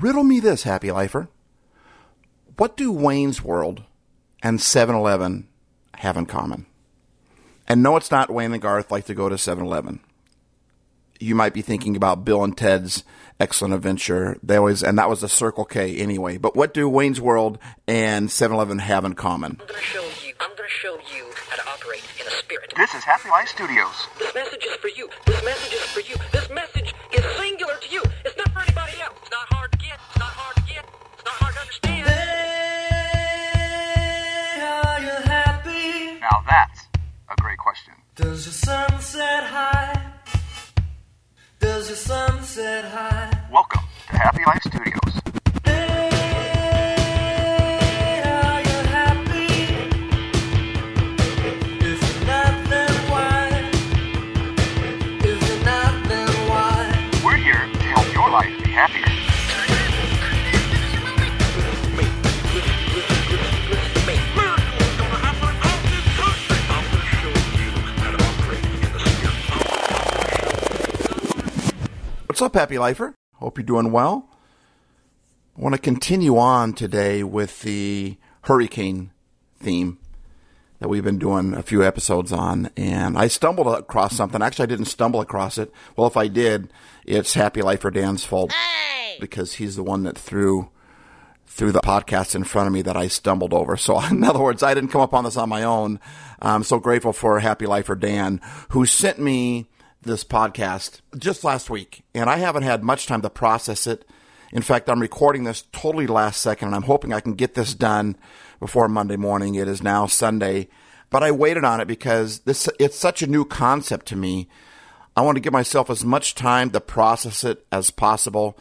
Riddle me this, Happy Lifer. What do Wayne's World and 7 Eleven have in common? And no, it's not Wayne and Garth like to go to 7 Eleven. You might be thinking about Bill and Ted's Excellent Adventure. They always, and that was a Circle K anyway. But what do Wayne's World and 7 Eleven have in common? I'm gonna show you. I'm gonna show you how to operate in a spirit. This is Happy Life Studios. This message is for you. This message is for you. This message Now that's a great question. Does your sunset high? Does your sunset high? Welcome to Happy Life Studios. Up, Happy Lifer? Hope you're doing well. I want to continue on today with the hurricane theme that we've been doing a few episodes on. And I stumbled across something. Actually, I didn't stumble across it. Well, if I did, it's Happy Lifer Dan's fault because he's the one that threw through the podcast in front of me that I stumbled over. So, in other words, I didn't come upon this on my own. I'm so grateful for Happy Lifer Dan, who sent me this podcast just last week, and I haven't had much time to process it. In fact, I'm recording this totally last second, and I'm hoping I can get this done before Monday morning. It is now Sunday, but I waited on it because this it's such a new concept to me. I want to give myself as much time to process it as possible,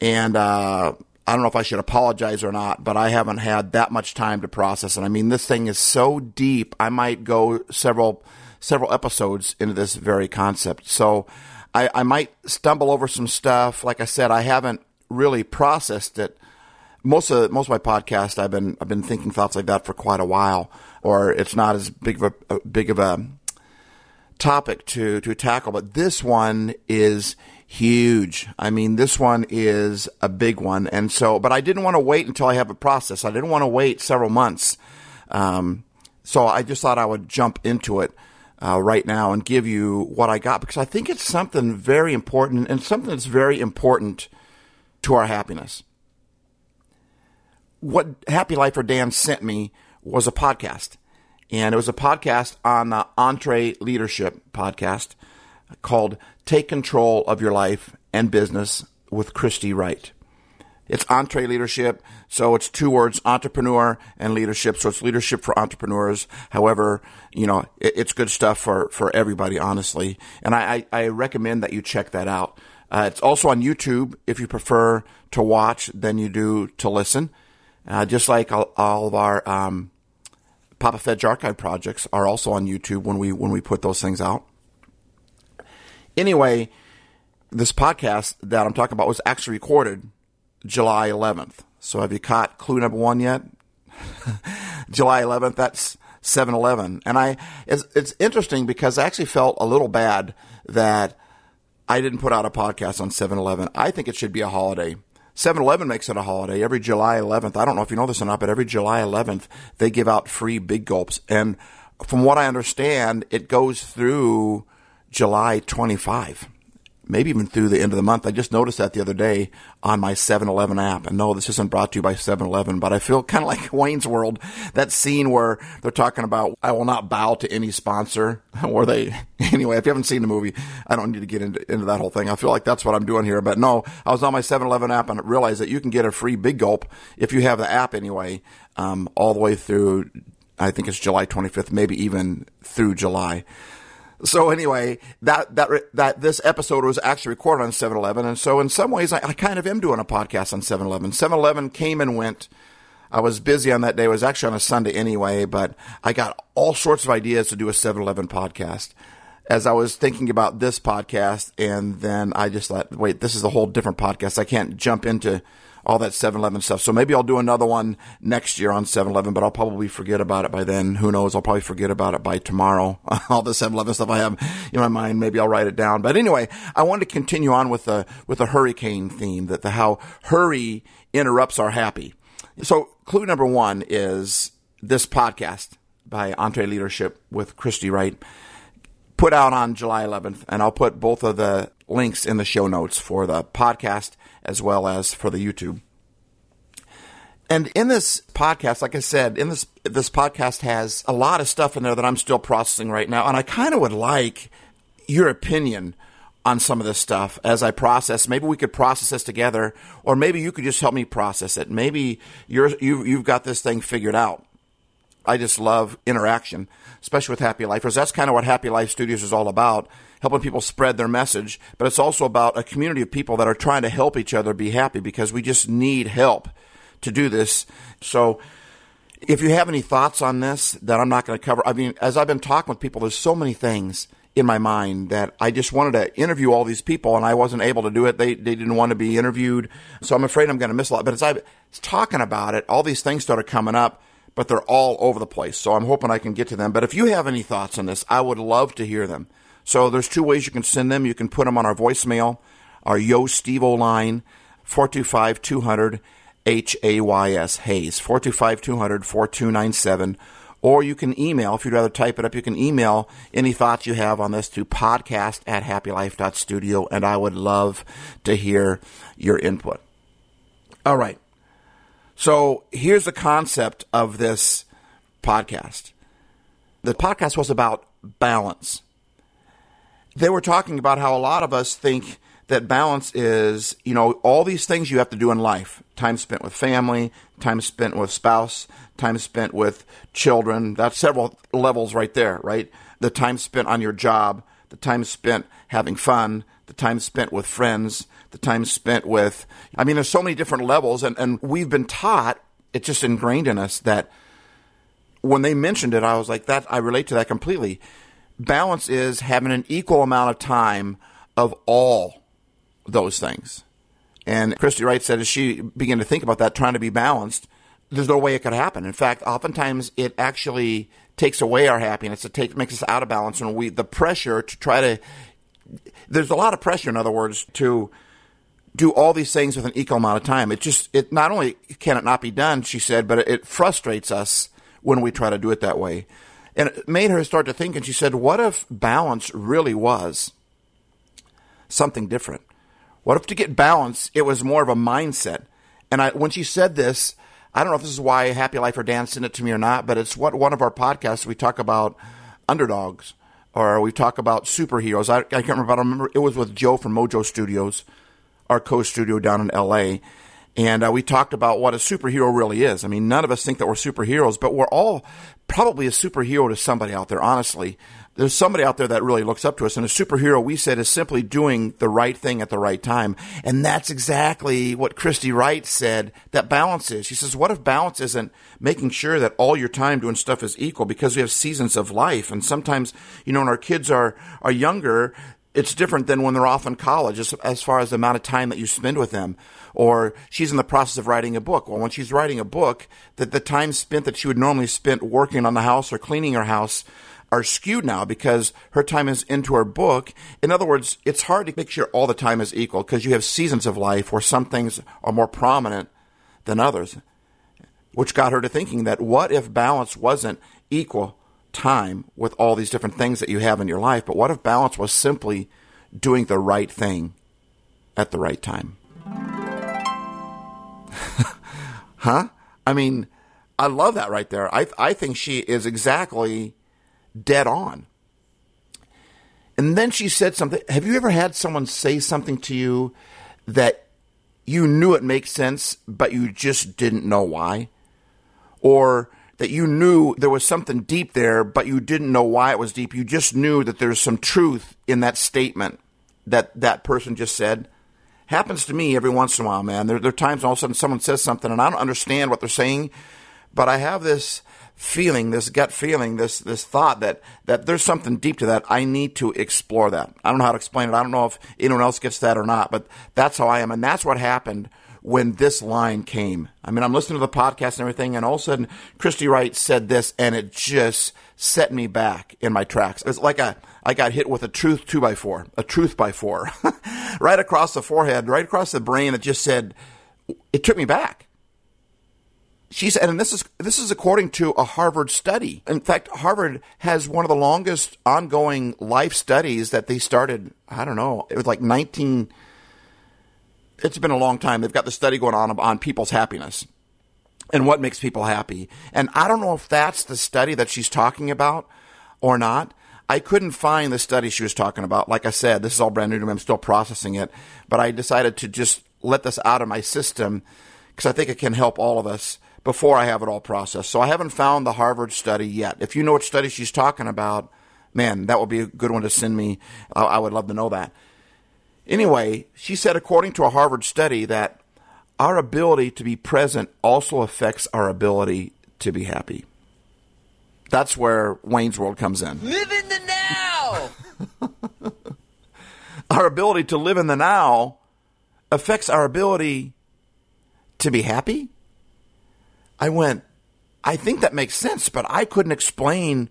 and uh, I don't know if I should apologize or not, but I haven't had that much time to process it. I mean, this thing is so deep. I might go several several episodes into this very concept. So I, I might stumble over some stuff. Like I said, I haven't really processed it. Most of most of my podcast, I've been I've been thinking thoughts like that for quite a while, or it's not as big of a, big of a topic to to tackle. But this one is huge. I mean, this one is a big one, and so. But I didn't want to wait until I have a process. I didn't want to wait several months. Um, so I just thought I would jump into it uh, right now and give you what I got because I think it's something very important and something that's very important to our happiness. What Happy Life Lifer Dan sent me was a podcast, and it was a podcast on the EntreLeadership podcast called "Take Control of Your Life and Business" with Christy Wright. It's entre leadership, so it's two words, entrepreneur and leadership. So it's leadership for entrepreneurs. However, you know, it, it's good stuff for, for everybody, honestly. And I, I, I recommend that you check that out. Uh, it's also on YouTube if you prefer to watch than you do to listen. Uh, just like all, all of our um, Papa Fetch archive projects are also on YouTube when we when we put those things out. Anyway, this podcast that I'm talking about was actually recorded July 11th. So have you caught clue number one yet? July 11th, that's 7-Eleven. And I, it's, it's interesting because I actually felt a little bad that I didn't put out a podcast on 7-Eleven. I think it should be a holiday. 7-Eleven makes it a holiday every July 11th. I don't know if you know this or not, but every July 11th, they give out free big gulps. And from what I understand, it goes through July 25 maybe even through the end of the month. I just noticed that the other day on my 7-Eleven app. And no, this isn't brought to you by 7-Eleven, but I feel kind of like Wayne's World, that scene where they're talking about, I will not bow to any sponsor, or they, anyway, if you haven't seen the movie, I don't need to get into, into that whole thing. I feel like that's what I'm doing here. But no, I was on my 7-Eleven app and realized that you can get a free big gulp if you have the app anyway, um, all the way through, I think it's July 25th, maybe even through July. So anyway, that that that this episode was actually recorded on 7-Eleven, and so in some ways, I, I kind of am doing a podcast on 7-Eleven. 7-Eleven came and went. I was busy on that day. It was actually on a Sunday anyway, but I got all sorts of ideas to do a 7-Eleven podcast. As I was thinking about this podcast, and then I just thought, wait, this is a whole different podcast. I can't jump into all that 7-Eleven stuff. So maybe I'll do another one next year on 7-Eleven, but I'll probably forget about it by then. Who knows? I'll probably forget about it by tomorrow. all the 7-Eleven stuff I have in my mind, maybe I'll write it down. But anyway, I wanted to continue on with the with the hurricane theme that the how hurry interrupts our happy. So clue number one is this podcast by EntreLeadership with Christy Wright put out on July 11th, and I'll put both of the links in the show notes for the podcast as well as for the YouTube. And in this podcast, like I said, in this this podcast has a lot of stuff in there that I'm still processing right now, and I kind of would like your opinion on some of this stuff as I process. Maybe we could process this together, or maybe you could just help me process it. Maybe you're you you've got this thing figured out. I just love interaction, especially with Happy Lifers. That's kind of what Happy Life Studios is all about, helping people spread their message. But it's also about a community of people that are trying to help each other be happy because we just need help to do this. So if you have any thoughts on this that I'm not going to cover, I mean, as I've been talking with people, there's so many things in my mind that I just wanted to interview all these people and I wasn't able to do it. They, they didn't want to be interviewed. So I'm afraid I'm going to miss a lot. But as I was talking about it, all these things started coming up but they're all over the place. So I'm hoping I can get to them. But if you have any thoughts on this, I would love to hear them. So there's two ways you can send them. You can put them on our voicemail, our Yo Stevo line, 425 200 H A Y S Hayes, 425 200 4297. Or you can email, if you'd rather type it up, you can email any thoughts you have on this to podcast at happylife.studio, and I would love to hear your input. All right. So here's the concept of this podcast. The podcast was about balance. They were talking about how a lot of us think that balance is, you know, all these things you have to do in life time spent with family, time spent with spouse, time spent with children. That's several levels right there, right? The time spent on your job, the time spent having fun, the time spent with friends, the time spent with, I mean, there's so many different levels, and, and we've been taught, it's just ingrained in us that when they mentioned it, I was like, that, I relate to that completely. Balance is having an equal amount of time of all those things. And Christy Wright said, as she began to think about that, trying to be balanced, there's no way it could happen. In fact, oftentimes it actually takes away our happiness. It takes makes us out of balance, and we the pressure to try to. There's a lot of pressure, in other words, to do all these things with an equal amount of time. It just it not only can it not be done, she said, but it frustrates us when we try to do it that way. And it made her start to think, and she said, "What if balance really was something different? What if to get balance, it was more of a mindset?" And I, when she said this, I don't know if this is why Happy Lifer Dan sent it to me or not, but it's what one of our podcasts we talk about underdogs or we talk about superheroes. I, I can't remember. I remember it was with Joe from Mojo Studios our co-studio down in L.A. And uh, we talked about what a superhero really is. I mean, none of us think that we're superheroes, but we're all probably a superhero to somebody out there, honestly. There's somebody out there that really looks up to us. And a superhero, we said, is simply doing the right thing at the right time. And that's exactly what Christy Wright said that balance is. She says, what if balance isn't making sure that all your time doing stuff is equal? Because we have seasons of life. And sometimes, you know, when our kids are, are younger, it's different than when they're off in college as, as far as the amount of time that you spend with them. Or she's in the process of writing a book. Well, when she's writing a book, that the time spent that she would normally spend working on the house or cleaning her house are skewed now because her time is into her book. In other words, it's hard to make sure all the time is equal because you have seasons of life where some things are more prominent than others, which got her to thinking that what if balance wasn't equal time with all these different things that you have in your life. But what if balance was simply doing the right thing at the right time? huh? I mean, I love that right there. I, I think she is exactly dead on. And then she said something. Have you ever had someone say something to you that you knew it makes sense, but you just didn't know why? Or that you knew there was something deep there, but you didn't know why it was deep. You just knew that there's some truth in that statement that that person just said. Happens to me every once in a while, man. There, there are times all of a sudden someone says something and I don't understand what they're saying, but I have this feeling, this gut feeling, this this thought that that there's something deep to that. I need to explore that. I don't know how to explain it. I don't know if anyone else gets that or not, but that's how I am, and that's what happened when this line came. I mean, I'm listening to the podcast and everything, and all of a sudden, Christy Wright said this, and it just set me back in my tracks. It's like a, I got hit with a truth two by four, a truth by four, right across the forehead, right across the brain. It just said, it took me back. She said, and this is this is according to a Harvard study. In fact, Harvard has one of the longest ongoing life studies that they started. I don't know, it was like 19. It's been a long time. They've got the study going on on people's happiness and what makes people happy. And I don't know if that's the study that she's talking about or not. I couldn't find the study she was talking about. Like I said, this is all brand new to me. I'm still processing it, but I decided to just let this out of my system because I think it can help all of us before I have it all processed. So I haven't found the Harvard study yet. If you know what study she's talking about, man, that would be a good one to send me. I, I would love to know that. Anyway, she said, according to a Harvard study, that our ability to be present also affects our ability to be happy. That's where Wayne's World comes in. Live in the now. Our ability to live in the now affects our ability to be happy. I went, I think that makes sense, but I couldn't explain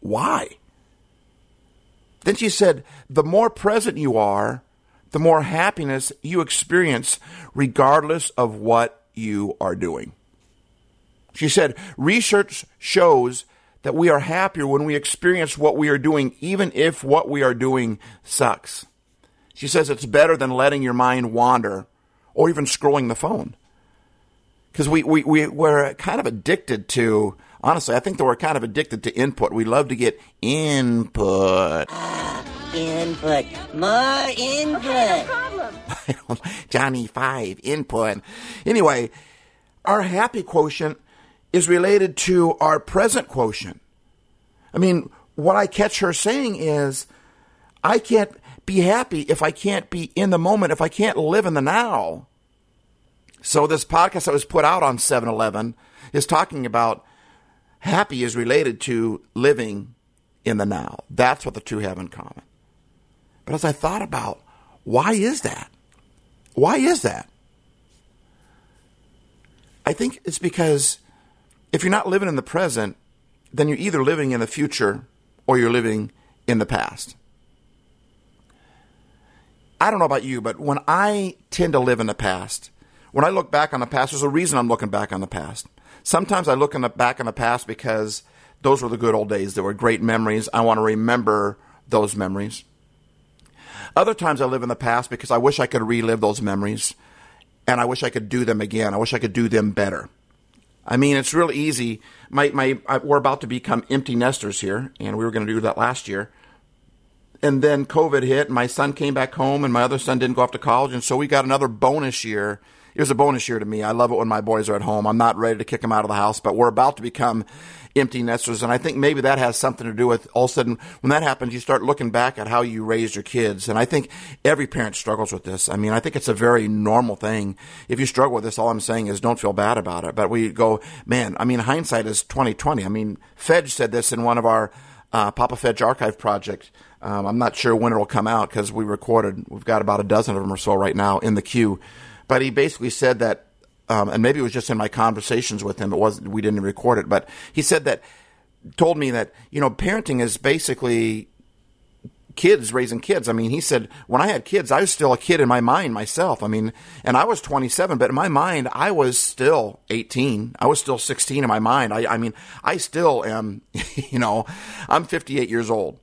why. Then she said, the more present you are, the more happiness you experience, regardless of what you are doing. She said, research shows that we are happier when we experience what we are doing, even if what we are doing sucks. She says it's better than letting your mind wander or even scrolling the phone. Because we, we, we, we're kind of addicted to, honestly, I think that we're kind of addicted to input. We love to get input. Input. More input. Johnny Five input. Anyway, our happy quotient is related to our present quotient. I mean, what I catch her saying is, I can't be happy if I can't be in the moment, if I can't live in the now. So this podcast that was put out on 7-Eleven is talking about happy is related to living in the now. That's what the two have in common. But as I thought about why is that? Why is that? I think it's because if you're not living in the present, then you're either living in the future or you're living in the past. I don't know about you, but when I tend to live in the past, when I look back on the past, there's a reason I'm looking back on the past. Sometimes I look in the back on the past because those were the good old days. They were great memories. I want to remember those memories. Other times I live in the past because I wish I could relive those memories and I wish I could do them again. I wish I could do them better. I mean, it's real easy. My, my, I, we're about to become empty nesters here, and we were going to do that last year. And then COVID hit, and my son came back home, and my other son didn't go off to college, and so we got another bonus year. It was a bonus year to me. I love it when my boys are at home. I'm not ready to kick them out of the house, but we're about to become empty nesters. And I think maybe that has something to do with all of a sudden when that happens, you start looking back at how you raised your kids. And I think every parent struggles with this. I mean, I think it's a very normal thing. If you struggle with this, all I'm saying is don't feel bad about it. But we go, man, I mean, hindsight is 2020. I mean, Fedge said this in one of our uh, Papa Fedge archive project. Um, I'm not sure when it'll come out because we recorded. We've got about a dozen of them or so right now in the queue. But he basically said that um, and maybe it was just in my conversations with him. It was we didn't record it, but he said that told me that you know parenting is basically kids raising kids. I mean, he said when I had kids, I was still a kid in my mind myself. I mean, and I was 27, but in my mind, I was still 18. I was still 16 in my mind. I, I mean, I still am. You know, I'm 58 years old,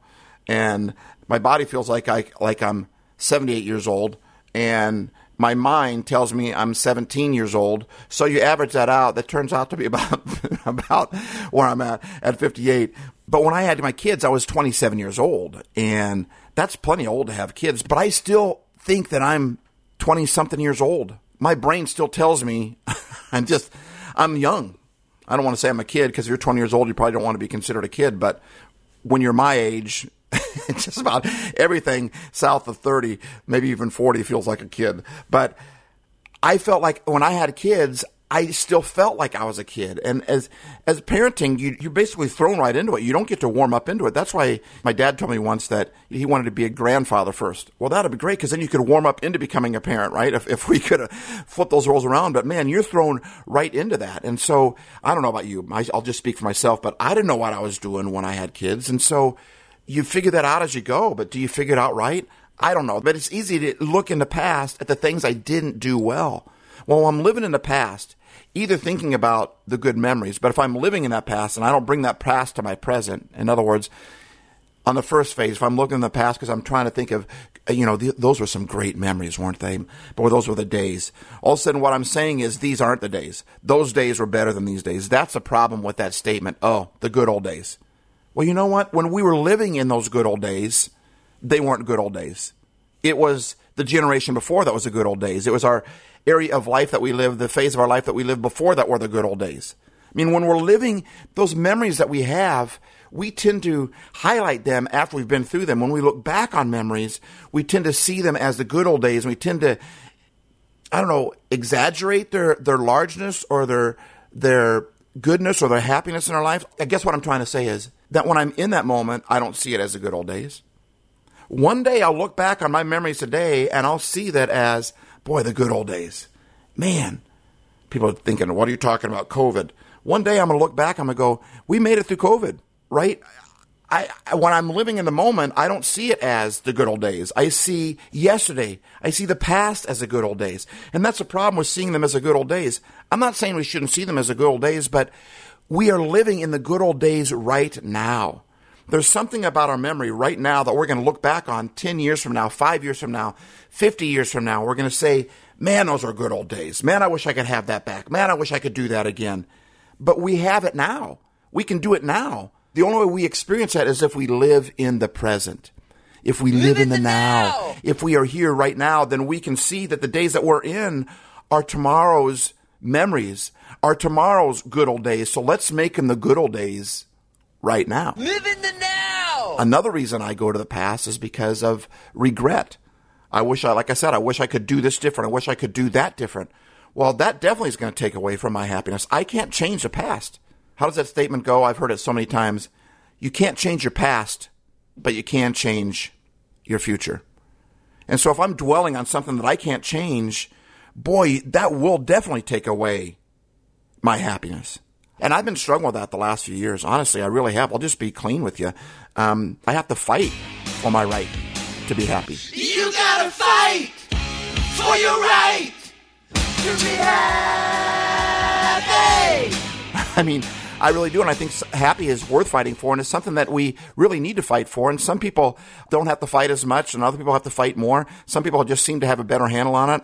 and my body feels like I like I'm 78 years old, and my mind tells me I'm 17 years old. So you average that out, that turns out to be about about where I'm at at 58. But when I had my kids, I was 27 years old, and that's plenty old to have kids. But I still think that I'm 20 something years old. My brain still tells me I'm just I'm young. I don't want to say I'm a kid because if you're 20 years old, you probably don't want to be considered a kid. But when you're my age, just about everything south of 30, maybe even 40 feels like a kid. But I felt like when I had kids, I still felt like I was a kid. And as as parenting, you, you're basically thrown right into it. You don't get to warm up into it. That's why my dad told me once that he wanted to be a grandfather first. Well, that'd be great because then you could warm up into becoming a parent, right? If, if we could flip those roles around. But man, you're thrown right into that. And so I don't know about you. I, I'll just speak for myself, but I didn't know what I was doing when I had kids. And so you figure that out as you go. But do you figure it out right? I don't know. But it's easy to look in the past at the things I didn't do well. Well, I'm living in the past, either thinking about the good memories, but if I'm living in that past and I don't bring that past to my present, in other words, on the first phase, if I'm looking in the past because I'm trying to think of, uh, you know, th- those were some great memories, weren't they? But those were the days. All of a sudden, what I'm saying is these aren't the days. Those days were better than these days. That's the problem with that statement. Oh, the good old days. Well, you know what? When we were living in those good old days, they weren't good old days. It was the generation before that was the good old days. It was our area of life that we lived, the phase of our life that we lived before that were the good old days. I mean, when we're living those memories that we have, we tend to highlight them after we've been through them. When we look back on memories, we tend to see them as the good old days, and we tend to, I don't know, exaggerate their their largeness or their their goodness or their happiness in our life. I guess what I'm trying to say is that when I'm in that moment, I don't see it as the good old days. One day I'll look back on my memories today and I'll see that as, boy, the good old days. Man, people are thinking, what are you talking about? COVID. One day I'm going to look back, I'm going to go, we made it through COVID, right? I, when I'm living in the moment, I don't see it as the good old days. I see yesterday. I see the past as the good old days. And that's the problem with seeing them as the good old days. I'm not saying we shouldn't see them as the good old days, but we are living in the good old days right now. There's something about our memory right now that we're going to look back on 10 years from now, 5 years from now, 50 years from now. We're going to say, man, those are good old days. Man, I wish I could have that back. Man, I wish I could do that again. But we have it now. We can do it now. The only way we experience that is if we live in the present. If we live, in the, now. If we are here right now, then we can see that the days that we're in are tomorrow's memories, are tomorrow's good old days. So let's make them the good old days right now. Live in the now. Another reason I go to the past is because of regret. I wish I, like I said, I wish I could do this different. I wish I could do that different. Well, that definitely is going to take away from my happiness. I can't change the past. How does that statement go? I've heard it so many times. You can't change your past, but you can change your future. And so if I'm dwelling on something that I can't change, boy, that will definitely take away my happiness. And I've been struggling with that the last few years. Honestly, I really have. I'll just be clean with you. Um, I have to fight for my right to be happy. You gotta fight for your right to be happy. I mean, I really do. And I think happy is worth fighting for. And it's something that we really need to fight for. And some people don't have to fight as much and other people have to fight more. Some people just seem to have a better handle on it.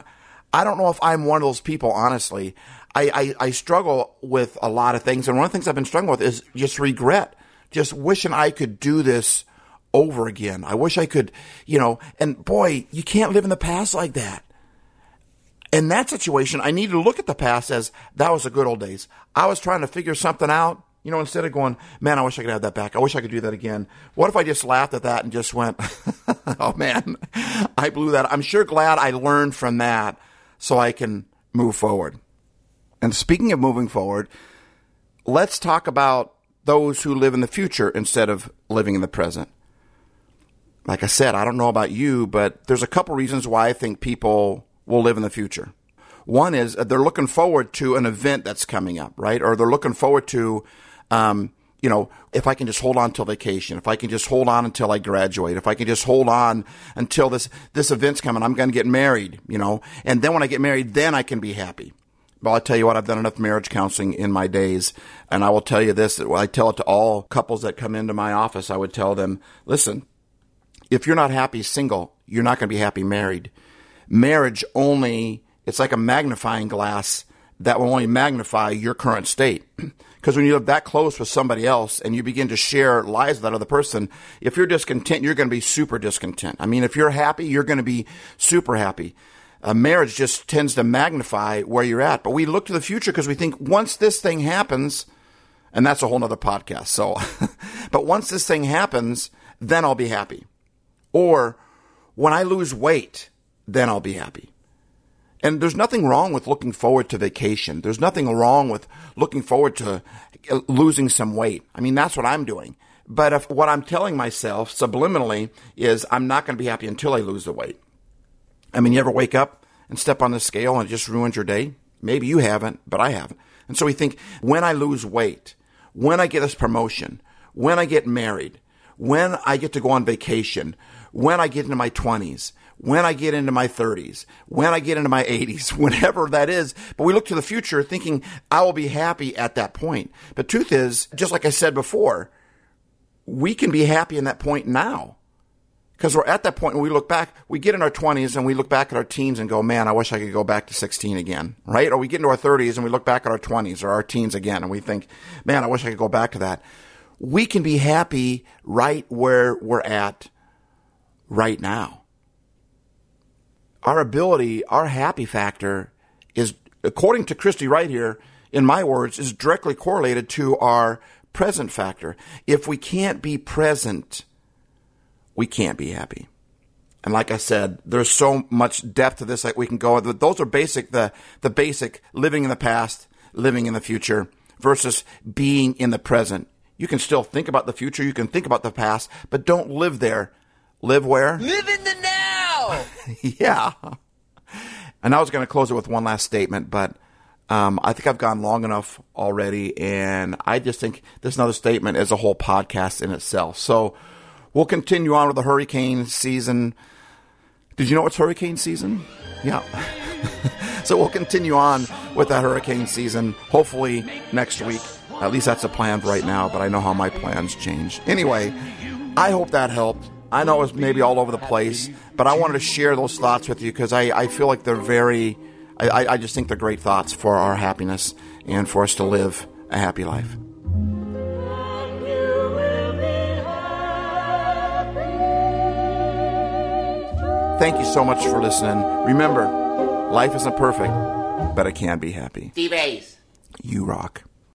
I don't know if I'm one of those people, honestly. I, I, I struggle with a lot of things. And one of the things I've been struggling with is just regret. Just wishing I could do this over again. I wish I could, you know, and boy, you can't live in the past like that in that situation, I need to look at the past as that was the good old days. I was trying to figure something out, you know, instead of going, man, I wish I could have that back. I wish I could do that again. What if I just laughed at that and just went, oh man, I blew that. I'm sure glad I learned from that so I can move forward. And speaking of moving forward, let's talk about those who live in the future instead of living in the present like I said, I don't know about you, but there's a couple reasons why I think people will live in the future. One is uh, they're looking forward to an event that's coming up, right? Or they're looking forward to, um, you know, if I can just hold on till vacation, if I can just hold on until I graduate, if I can just hold on until this this event's coming, I'm going to get married, you know, and then when I get married, then I can be happy. Well, I tell you what, I've done enough marriage counseling in my days, and I will tell you this: I tell it to all couples that come into my office. I would tell them, listen, if you're not happy single, you're not going to be happy married. Marriage only, it's like a magnifying glass that will only magnify your current state. Because when you live that close with somebody else and you begin to share lives with that other person, if you're discontent, you're going to be super discontent. I mean, if you're happy, you're going to be super happy. A marriage just tends to magnify where you're at. But we look to the future because we think once this thing happens, and that's a whole nother podcast. So, but once this thing happens, then I'll be happy. Or when I lose weight, then I'll be happy. And there's nothing wrong with looking forward to vacation. There's nothing wrong with looking forward to uh, losing some weight. I mean, that's what I'm doing. But if what I'm telling myself subliminally is I'm not going to be happy until I lose the weight. I mean, you ever wake up and step on the scale and it just ruins your day? Maybe you haven't, but I haven't. And so we think when I lose weight, when I get this promotion, when I get married, when I get to go on vacation, when I get into my 20s, when I get into my 30s, when I get into my 80s, whenever that is. But we look to the future thinking I will be happy at that point. But truth is, just like I said before, we can be happy in that point now. Because we're at that point when we look back, we get in our 20s and we look back at our teens and go, man, I wish I could go back to 16 again, right? Or we get into our 30s and we look back at our 20s or our teens again and we think, man, I wish I could go back to that. We can be happy right where we're at right now. Our ability, our happy factor is, according to Christy Wright here, in my words, is directly correlated to our present factor. If we can't be present, we can't be happy. And like I said, there's so much depth to this that we can go. Those are basic, the, the basic living in the past, living in the future versus being in the present. You can still think about the future. You can think about the past, but don't live there. Live where? Live in the now. yeah. And I was going to close it with one last statement, but um, I think I've gone long enough already, and I just think this another statement is a whole podcast in itself. So we'll continue on with the hurricane season. Did you know it's hurricane season? Yeah. so we'll continue on with that hurricane season. Hopefully next week. At least that's the plan right now, but I know how my plans change. Anyway, I hope that helped. I know it's maybe all over the place, but I wanted to share those thoughts with you because I, I feel like they're very, I, I just think they're great thoughts for our happiness and for us to live a happy life. Thank you so much for listening. Remember, life isn't perfect, but it can be happy. Steve Ace. You rock.